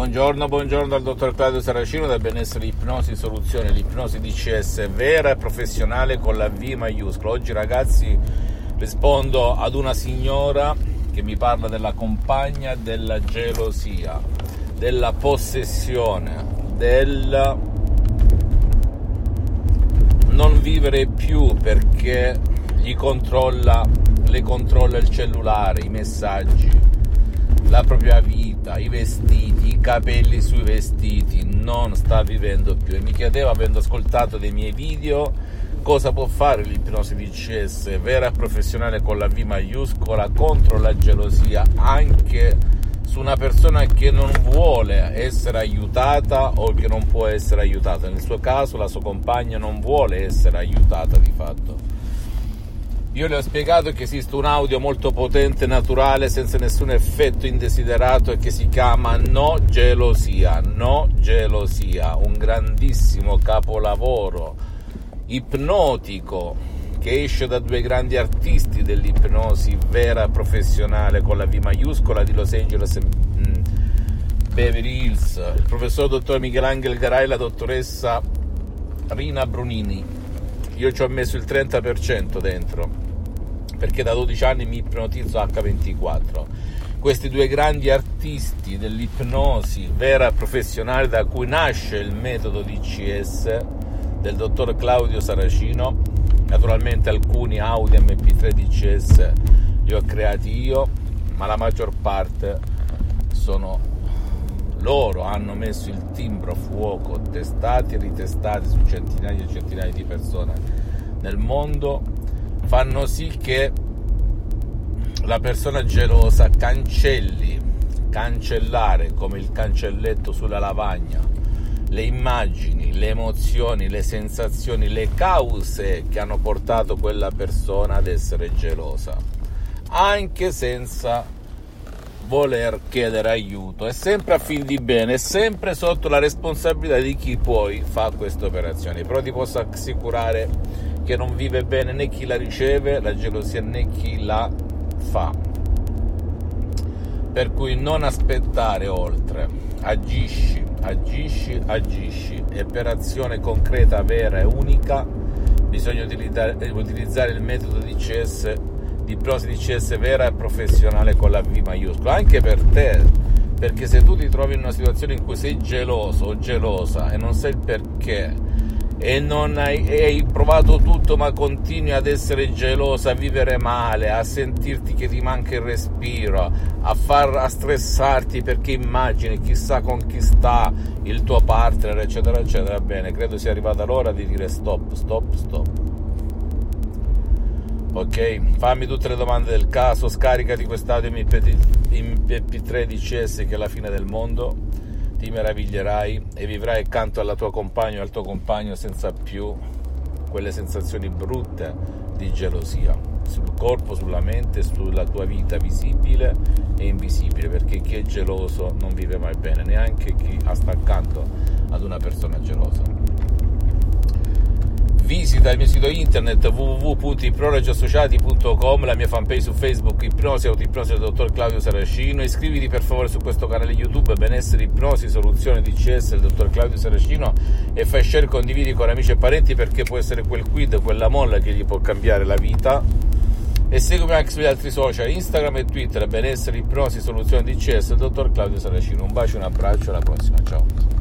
Buongiorno, buongiorno dal dottor Claudio Saracino da Benessere Ipnosi Soluzione, l'ipnosi DCS vera e professionale con la V maiuscola. Oggi ragazzi rispondo ad una signora che mi parla della compagna, della gelosia, della possessione, del non vivere più perché gli controlla, le controlla il cellulare, i messaggi la propria vita, i vestiti, i capelli sui vestiti, non sta vivendo più. E mi chiedeva, avendo ascoltato dei miei video, cosa può fare l'ipnosi DCS vera e professionale con la V maiuscola contro la gelosia anche su una persona che non vuole essere aiutata o che non può essere aiutata. Nel suo caso la sua compagna non vuole essere aiutata di fatto io le ho spiegato che esiste un audio molto potente, naturale, senza nessun effetto indesiderato e che si chiama No Gelosia, No Gelosia, un grandissimo capolavoro ipnotico che esce da due grandi artisti dell'ipnosi vera professionale con la V maiuscola di Los Angeles mm, Beverly Hills, il professor dottor Michelangelo Garai e la dottoressa Rina Brunini io ci ho messo il 30% dentro perché da 12 anni mi ipnotizzo H24 questi due grandi artisti dell'ipnosi vera e professionale da cui nasce il metodo DCS del dottor Claudio Saracino naturalmente alcuni audio MP3 DCS li ho creati io ma la maggior parte sono loro hanno messo il timbro a fuoco, testati e ritestati su centinaia e centinaia di persone nel mondo, fanno sì che la persona gelosa cancelli, cancellare come il cancelletto sulla lavagna, le immagini, le emozioni, le sensazioni, le cause che hanno portato quella persona ad essere gelosa, anche senza voler chiedere aiuto, è sempre a fin di bene, è sempre sotto la responsabilità di chi poi fa queste operazioni. Però ti posso assicurare che non vive bene né chi la riceve, la gelosia, né chi la fa. Per cui non aspettare oltre, agisci, agisci, agisci e per azione concreta, vera e unica bisogna utilizzare, il metodo di CS di ipnosi DCS vera e professionale con la V maiuscola, anche per te, perché se tu ti trovi in una situazione in cui sei geloso o gelosa e non sai il perché e non hai, e hai provato tutto ma continui ad essere gelosa, a vivere male, a sentirti che ti manca il respiro, a, far, a stressarti perché immagini chissà con chi sta il tuo partner, eccetera, eccetera, bene, credo sia arrivata l'ora di dire stop, stop, stop ok? Fammi tutte le domande del caso, scaricati quest'audio MP3 DCS che è la fine del mondo, ti meraviglierai e vivrai accanto alla tua compagna o al tuo compagno senza più quelle sensazioni brutte di gelosia sul corpo, sulla mente, sulla tua vita visibile e invisibile, perché chi è geloso non vive mai bene, neanche chi sta accanto ad una persona gelosa visita il mio sito internet www.ipronologiassociati.com, la mia fanpage su Facebook Ipnosi Autoipnosi del dottor Claudio Saracino. Iscriviti per favore su questo canale YouTube Benessere Ipnosi Soluzione DCS del dottor Claudio Saracino e fai share, condividi con amici e parenti perché può essere quel quid, quella molla che gli può cambiare la vita. E seguimi anche sugli altri social, Instagram e Twitter, Benessere Ipnosi Soluzione DCS del dottor Claudio Saracino. Un bacio, un abbraccio, alla prossima, ciao.